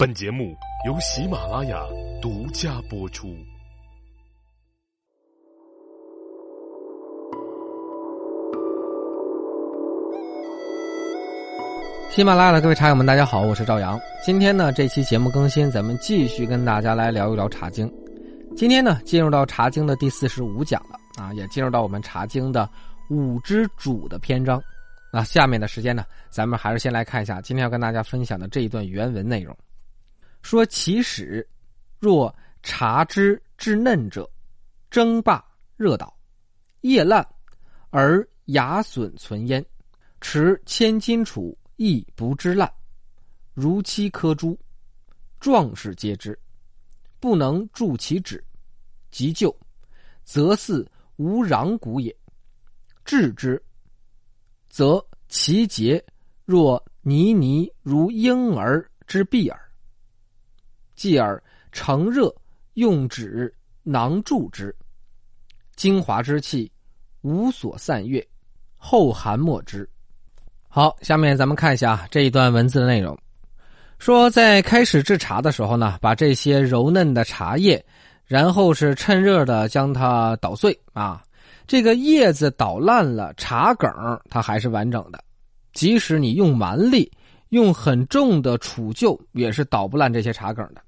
本节目由喜马拉雅独家播出。喜马拉雅的各位茶友们，大家好，我是赵阳。今天呢，这期节目更新，咱们继续跟大家来聊一聊《茶经》。今天呢，进入到《茶经》的第四十五讲了啊，也进入到我们《茶经》的五之主的篇章。那下面的时间呢，咱们还是先来看一下今天要跟大家分享的这一段原文内容。说其始，若茶之至嫩者，蒸罢热捣，叶烂而芽损存焉，持千金杵亦不知烂，如漆颗珠，壮士皆知，不能助其止，急救，则似无壤骨也。治之，则其节若泥泥如婴儿之臂耳。继而乘热用纸囊注之，精华之气无所散越，后寒莫之。好，下面咱们看一下这一段文字的内容。说在开始制茶的时候呢，把这些柔嫩的茶叶，然后是趁热的将它捣碎啊。这个叶子捣烂了，茶梗它还是完整的，即使你用蛮力，用很重的杵臼，也是捣不烂这些茶梗的。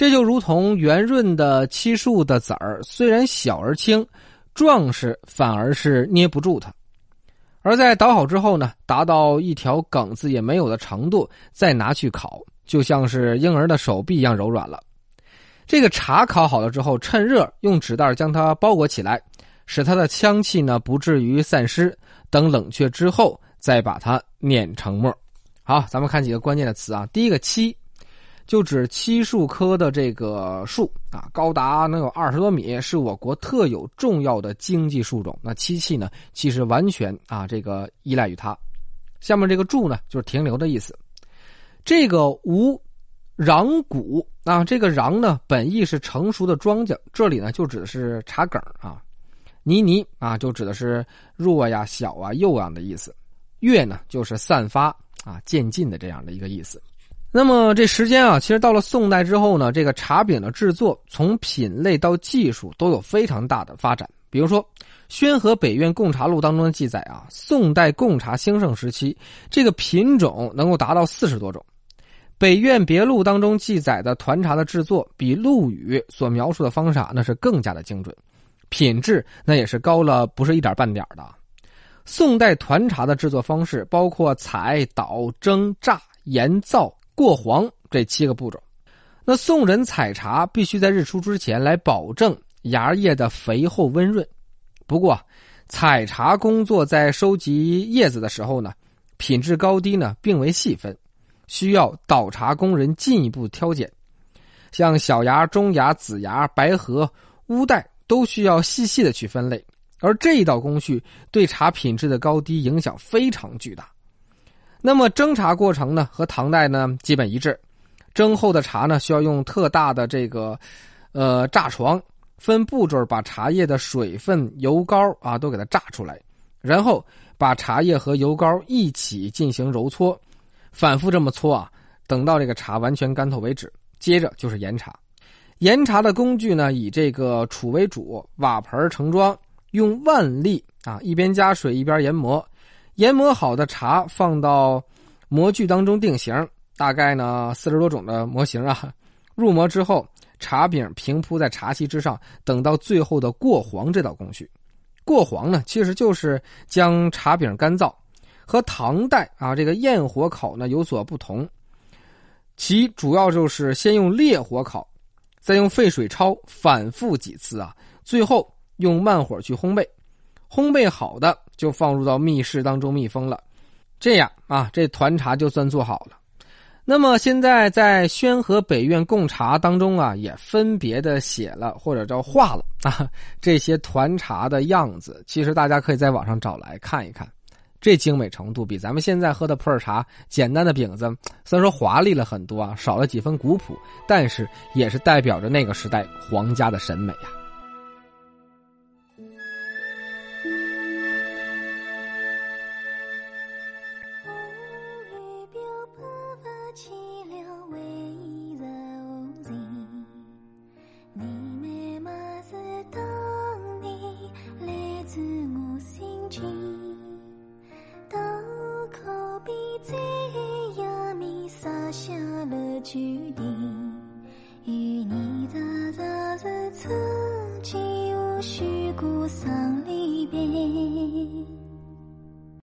这就如同圆润的漆树的籽儿，虽然小而轻，壮实反而是捏不住它。而在捣好之后呢，达到一条梗子也没有的程度，再拿去烤，就像是婴儿的手臂一样柔软了。这个茶烤好了之后，趁热用纸袋将它包裹起来，使它的香气呢不至于散失。等冷却之后，再把它碾成末。好，咱们看几个关键的词啊。第一个“漆”。就指漆树科的这个树啊，高达能有二十多米，是我国特有重要的经济树种。那漆器呢，其实完全啊这个依赖于它。下面这个住呢，就是停留的意思。这个无瓤谷啊，这个瓤呢，本意是成熟的庄稼，这里呢就指的是茶梗啊。泥泥啊，就指的是弱呀、小啊、幼啊的意思。月呢，就是散发啊、渐进的这样的一个意思。那么这时间啊，其实到了宋代之后呢，这个茶饼的制作从品类到技术都有非常大的发展。比如说《宣和北苑贡茶录》当中的记载啊，宋代贡茶兴盛时期，这个品种能够达到四十多种。《北苑别录》当中记载的团茶的制作，比陆羽所描述的方法，那是更加的精准，品质那也是高了不是一点半点的。宋代团茶的制作方式包括采、捣、蒸、榨、盐、造。过黄这七个步骤，那宋人采茶必须在日出之前来保证芽叶的肥厚温润。不过，采茶工作在收集叶子的时候呢，品质高低呢并未细分，需要倒茶工人进一步挑拣。像小芽、中芽、子芽、白荷、乌带都需要细细的去分类，而这一道工序对茶品质的高低影响非常巨大。那么蒸茶过程呢，和唐代呢基本一致。蒸后的茶呢，需要用特大的这个，呃榨床，分步骤把茶叶的水分、油膏啊都给它榨出来，然后把茶叶和油膏一起进行揉搓，反复这么搓啊，等到这个茶完全干透为止。接着就是研茶，研茶的工具呢以这个杵为主，瓦盆盛装，用腕力啊，一边加水一边研磨。研磨好的茶放到模具当中定型，大概呢四十多种的模型啊。入模之后，茶饼平铺在茶席之上，等到最后的过黄这道工序。过黄呢，其实就是将茶饼干燥，和唐代啊这个焰火烤呢有所不同。其主要就是先用烈火烤，再用沸水焯，反复几次啊，最后用慢火去烘焙。烘焙好的就放入到密室当中密封了，这样啊，这团茶就算做好了。那么现在在《宣和北苑贡茶》当中啊，也分别的写了或者叫画了 啊这些团茶的样子。其实大家可以在网上找来看一看，这精美程度比咱们现在喝的普洱茶简单的饼子虽然说华丽了很多啊，少了几分古朴，但是也是代表着那个时代皇家的审美呀。句点，与你的